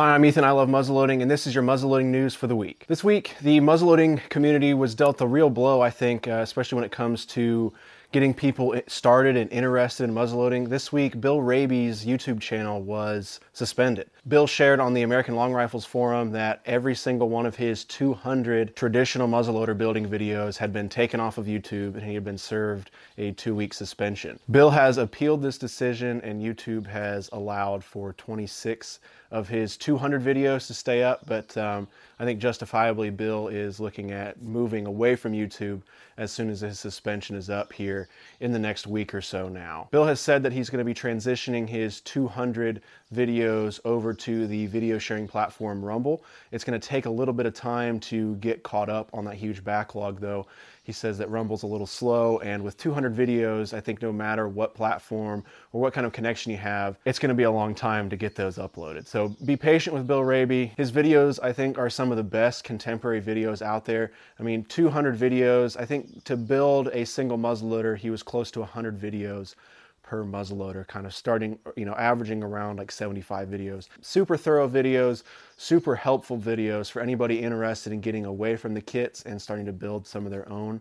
Hi, I'm Ethan. I love muzzleloading, and this is your muzzleloading news for the week. This week, the muzzleloading community was dealt a real blow, I think, uh, especially when it comes to getting people started and interested in muzzleloading. This week, Bill Raby's YouTube channel was suspended. Bill shared on the American Long Rifles forum that every single one of his 200 traditional muzzleloader building videos had been taken off of YouTube and he had been served a two week suspension. Bill has appealed this decision and YouTube has allowed for 26 of his 200 videos to stay up, but um, I think justifiably Bill is looking at moving away from YouTube as soon as his suspension is up here in the next week or so now. Bill has said that he's going to be transitioning his 200 videos over to the video sharing platform Rumble. It's going to take a little bit of time to get caught up on that huge backlog, though. He says that Rumble's a little slow, and with 200 videos, I think no matter what platform or what kind of connection you have, it's going to be a long time to get those uploaded. So be patient with Bill Raby. His videos, I think, are some of the best contemporary videos out there. I mean, 200 videos. I think to build a single muzzleloader, he was close to 100 videos per muzzleloader, kind of starting, you know, averaging around like 75 videos. Super thorough videos, super helpful videos for anybody interested in getting away from the kits and starting to build some of their own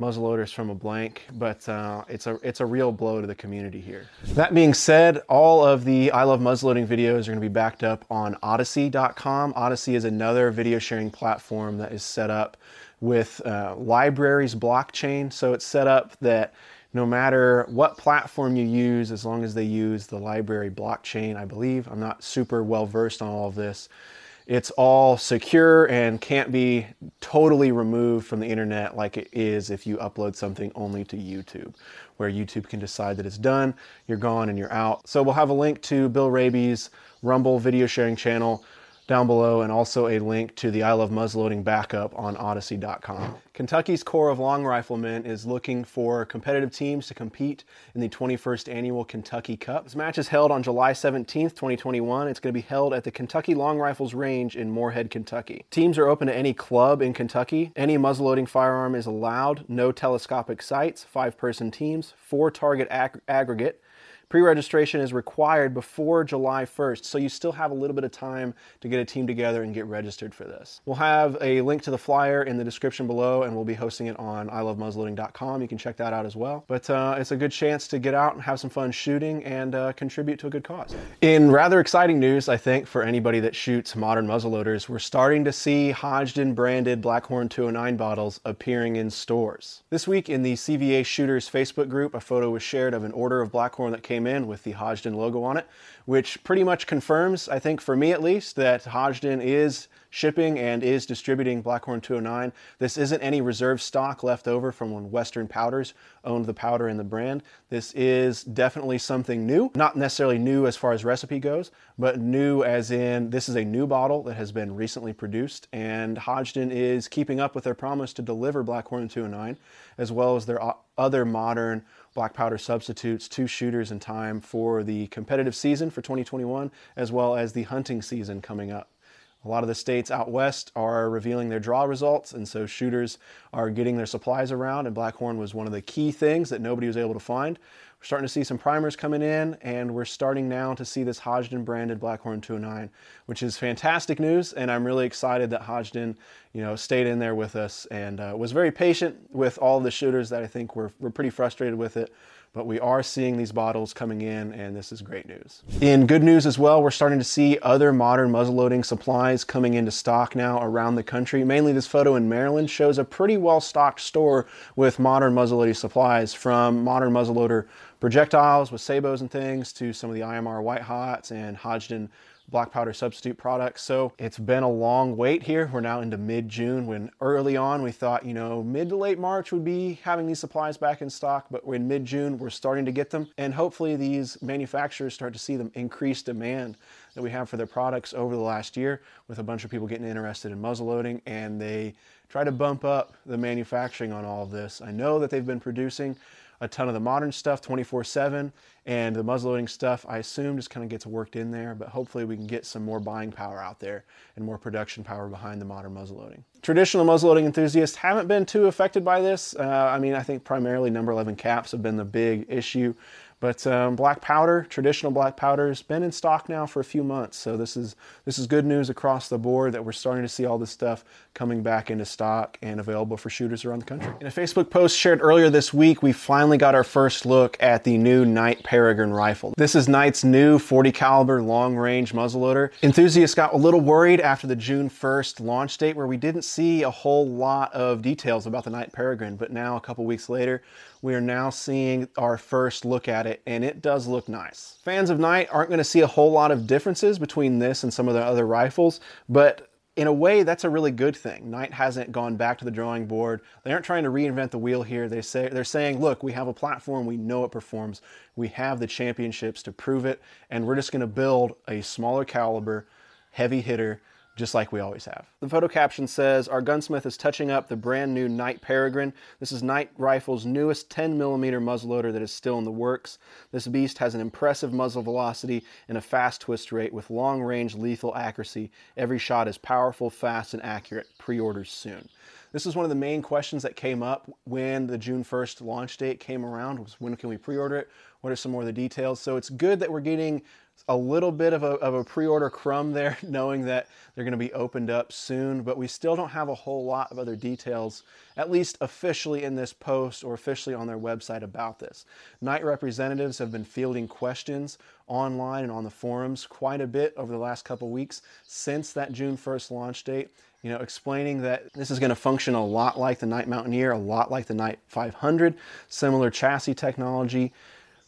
muzzleloaders from a blank, but uh, it's a it's a real blow to the community here. That being said, all of the I Love Muzzleloading videos are going to be backed up on Odysee.com. Odyssey is another video sharing platform that is set up with uh, LBRY's blockchain, so it's set up that no matter what platform you use, as long as they use the LBRY blockchain, I believe. I'm not super well versed on all of this. It's all secure and can't be totally removed from the internet like it is if you upload something only to YouTube, where YouTube can decide that it's done, you're gone, and you're out. So we'll have a link to Bill Raby's Rumble video sharing channel down below and also a link to the I Love Muzzleloading backup on Odysee.com. Kentucky's Corps of Long Riflemen is looking for competitive teams to compete in the 21st Annual Kentucky Cup. This match is held on July 17th, 2021. It's going to be held at the Kentucky Long Rifles Range in Morehead, Kentucky. Teams are open to any club in Kentucky. Any muzzleloading firearm is allowed. No telescopic sights, five person teams, four target ag- aggregate. Pre registration is required before July 1st, so you still have a little bit of time to get a team together and get registered for this. We'll have a link to the flyer in the description below, and we'll be hosting it on ilovemuzzleloading.com. You can check that out as well. But uh, it's a good chance to get out and have some fun shooting and uh, contribute to a good cause. In rather exciting news, I think, for anybody that shoots modern muzzleloaders, we're starting to see Hodgdon branded Blackhorn 209 bottles appearing in stores. This week in the CVA Shooters Facebook group, a photo was shared of an order of Blackhorn that came came in with the Hodgdon logo on it, which pretty much confirms, I think for me at least, that Hodgdon is shipping and is distributing Blackhorn 209. This isn't any reserve stock left over from when Western Powders owned the powder and the brand. This is definitely something new. Not necessarily new as far as recipe goes, but new as in this is a new bottle that has been recently produced, and Hodgdon is keeping up with their promise to deliver Blackhorn 209 as well as their other modern black powder substitutes to shooters in time for the competitive season for 2021 as well as the hunting season coming up. A lot of the states out west are revealing their draw results, and so shooters are getting their supplies around, and Blackhorn was one of the key things that nobody was able to find. We're starting to see some primers coming in, and we're starting now to see this Hodgdon branded Blackhorn 209, which is fantastic news. And I'm really excited that Hodgdon, you know, stayed in there with us and uh, was very patient with all the shooters that I think were, were pretty frustrated with it. But we are seeing these bottles coming in, and this is great news. In good news as well, we're starting to see other modern muzzleloading supplies coming into stock now around the country. Mainly, this photo in Maryland shows a pretty well stocked store with modern muzzleloading supplies from modern muzzleloader projectiles with sabots and things to some of the IMR White Hots and Hodgdon black powder substitute products. So it's been a long wait here. We're now into mid June when early on we thought, you know, mid to late March would be having these supplies back in stock, but in mid June we're starting to get them. And hopefully these manufacturers start to see the increased demand that we have for their products over the last year with a bunch of people getting interested in muzzle loading and they try to bump up the manufacturing on all of this. I know that they've been producing a ton of the modern stuff 24 7 and the muzzleloading stuff I assume just kind of gets worked in there but hopefully we can get some more buying power out there and more production power behind the modern muzzleloading. Traditional muzzleloading enthusiasts haven't been too affected by this. Uh, I mean I think primarily number 11 caps have been the big issue but um, black powder, traditional black powder, has been in stock now for a few months. So this is this is good news across the board that we're starting to see all this stuff coming back into stock and available for shooters around the country. In a Facebook post shared earlier this week, we finally got our first look at the new Knight Peregrine rifle. This is Knight's new 40 caliber long range muzzleloader. Enthusiasts got a little worried after the June 1st launch date, where we didn't see a whole lot of details about the Knight Peregrine. But now, a couple weeks later, we are now seeing our first look at it, and it does look nice. Fans of Knight aren't going to see a whole lot of differences between this and some of the other rifles, but in a way, that's a really good thing. Knight hasn't gone back to the drawing board. They aren't trying to reinvent the wheel here. They say they're saying, "Look, we have a platform. We know it performs. We have the championships to prove it, and we're just going to build a smaller caliber, heavy hitter just like we always have. The photo caption says, Our gunsmith is touching up the brand new Knight Peregrine. This is Knight Rifle's newest 10 millimeter muzzleloader that is still in the works. This beast has an impressive muzzle velocity and a fast twist rate with long range lethal accuracy. Every shot is powerful, fast, and accurate. Pre orders soon. This is one of the main questions that came up when the June 1st launch date came around was when can we pre-order it? What are some more of the details? So it's good that we're getting a little bit of a, of a pre-order crumb there, knowing that they're going to be opened up soon, but we still don't have a whole lot of other details, at least officially in this post or officially on their website about this. Knight representatives have been fielding questions online and on the forums quite a bit over the last couple weeks since that June 1st launch date you know, explaining that this is going to function a lot like the Knight Mountaineer, a lot like the Knight 500, similar chassis technology,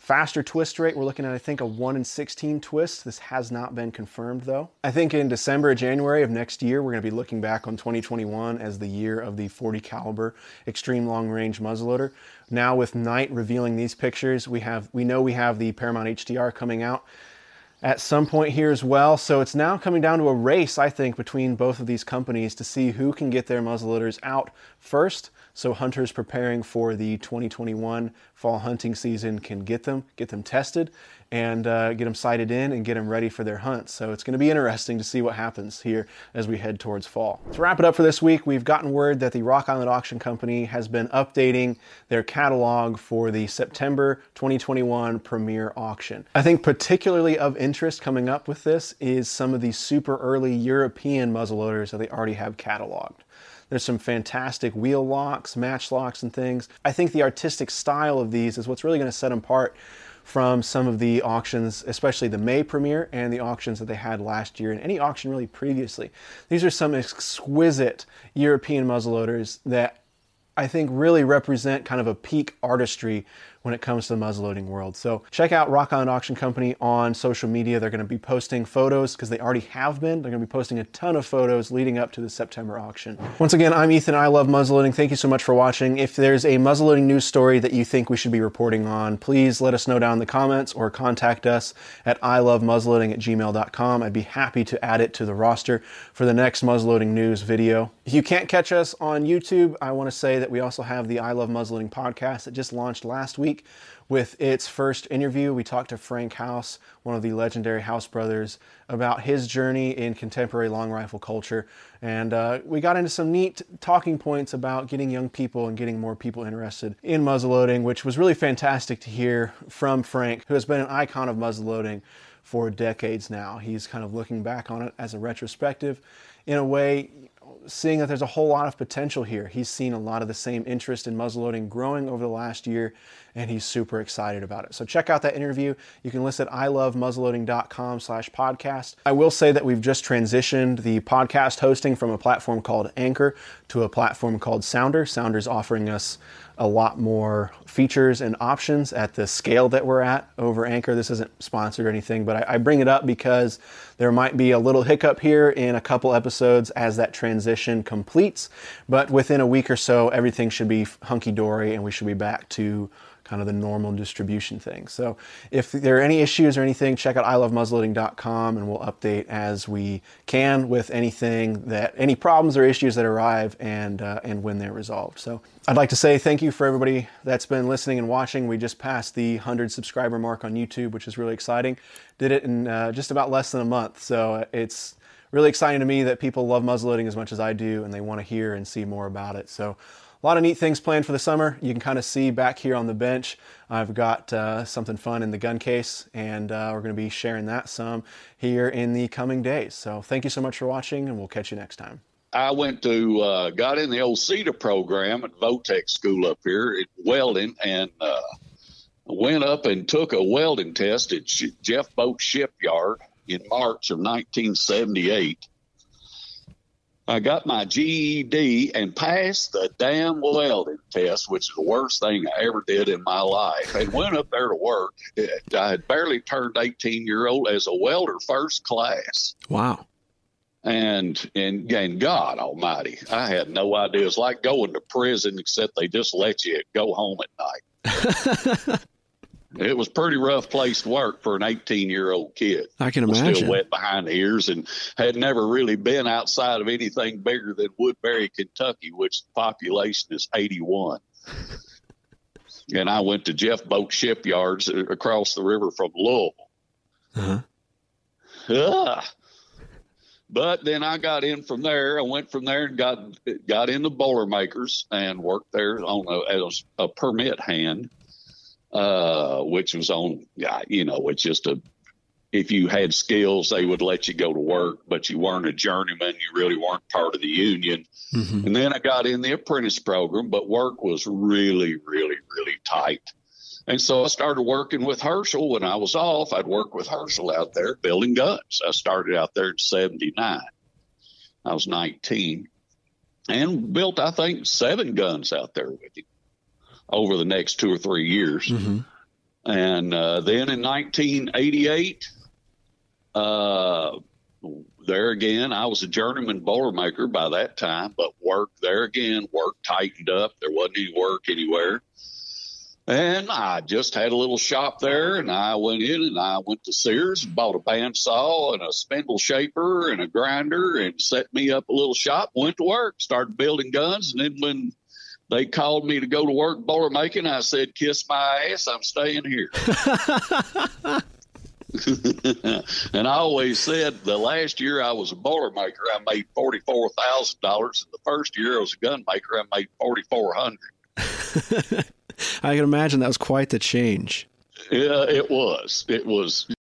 Faster twist rate, we're looking at, I think, a 1 in 16 twist. This has not been confirmed, though. I think in December or January of next year, we're going to be looking back on 2021 as the year of the 40 caliber extreme long range muzzleloader. Now with Knight revealing these pictures, we have we know we have the Paramount HTR coming out at some point here as well. So it's now coming down to a race, I think, between both of these companies to see who can get their muzzleloaders out first. So hunters preparing for the 2021 fall hunting season can get them, get them tested, and uh, get them sighted in and get them ready for their hunts. So it's going to be interesting to see what happens here as we head towards fall. To wrap it up for this week, we've gotten word that the Rock Island Auction Company has been updating their catalog for the September 2021 premiere auction. I think particularly of interest coming up with this is some of the super early European muzzleloaders that they already have cataloged. There's some fantastic wheel locks, match locks, and things. I think the artistic style of these is what's really going to set them apart from some of the auctions, especially the May premiere and the auctions that they had last year and any auction really previously. These are some exquisite European muzzleloaders that I think really represent kind of a peak artistry when it comes to the muzzleloading world. So check out Rock Island Auction Company on social media. They're going to be posting photos because they already have been. They're going to be posting a ton of photos leading up to the September auction. Once again, I'm Ethan. I love muzzleloading. Thank you so much for watching. If there's a muzzleloading news story that you think we should be reporting on, please let us know down in the comments or contact us at ilovemuzzleloading at gmail.com. I'd be happy to add it to the roster for the next muzzleloading news video. If you can't catch us on YouTube, I want to say that we also have the I Love Muzzleloading podcast that just launched last week week with its first interview. We talked to Frank House, one of the legendary House brothers, about his journey in contemporary long rifle culture. And uh, we got into some neat talking points about getting young people and getting more people interested in muzzleloading, which was really fantastic to hear from Frank, who has been an icon of muzzleloading for decades now. He's kind of looking back on it as a retrospective. In a way, seeing that there's a whole lot of potential here. He's seen a lot of the same interest in muzzleloading growing over the last year, and he's super excited about it. So check out that interview. You can list at ilovemuzzleloading.com slash podcast. I will say that we've just transitioned the podcast hosting from a platform called Anchor to a platform called Sounder. Sounder's offering us a lot more features and options at the scale that we're at over Anchor. This isn't sponsored or anything, but I, I, bring it up because there might be a little hiccup here in a couple episodes as that transition completes. But within a week or so, everything should be hunky dory and we should be back to kind of the normal distribution thing. So if there are any issues or anything, check out ilovemuzzleloading.com and we'll update as we can with anything that any problems or issues that arrive and uh, and when they're resolved. So I'd like to say thank you for everybody that's been listening and watching. We just passed the 100 subscriber mark on YouTube, which is really exciting. Did it in uh, just about less than a month. So it's really exciting to me that people love muzzleloading as much as I do and they want to hear and see more about it. So a lot of neat things planned for the summer. You can kind of see back here on the bench, I've got uh, something fun in the gun case, and uh, we're going to be sharing that some here in the coming days. So thank you so much for watching, and we'll catch you next time. I went to, uh, got in the old CETA program at Votech School up here at welding, and uh, went up and took a welding test at Jeff Boat Shipyard in March of 1978 I got my GED and passed the damn welding test, which is the worst thing I ever did in my life. And went up there to work. I had barely turned 18 year old as a welder, first class. Wow. And, and and God Almighty, I had no idea. It's like going to prison, except they just let you go home at night. It was pretty rough place to work for an 18 year old kid. I can imagine. Still wet behind the ears and had never really been outside of anything bigger than Woodbury, Kentucky, which the population is 81. and I went to Jeff Boat Shipyards across the river from Louisville. Uh-huh. Uh, but then I got in from there. I went from there and got got into Boilermakers and worked there on a, as a permit hand uh, which was on, you know, it's just a, if you had skills, they would let you go to work, but you weren't a journeyman. You really weren't part of the union. Mm-hmm. And then I got in the apprentice program, but work was really, really, really tight. And so I started working with Herschel when I was off. I'd work with Herschel out there building guns. I started out there in 79. I was 19 and built, I think, seven guns out there with him over the next two or three years. Mm-hmm. And uh, then in 1988, uh, there again, I was a journeyman boilermaker by that time, but work there again, work tightened up. There wasn't any work anywhere. And I just had a little shop there, and I went in and I went to Sears and bought a bandsaw and a spindle shaper and a grinder and set me up a little shop. Went to work, started building guns, and then when they called me to go to work boiler making. I said, "Kiss my ass! I'm staying here." and I always said the last year I was a boiler maker, I made forty four thousand dollars. And the first year I was a gun maker, I made forty four hundred. I can imagine that was quite the change. Yeah, it was. It was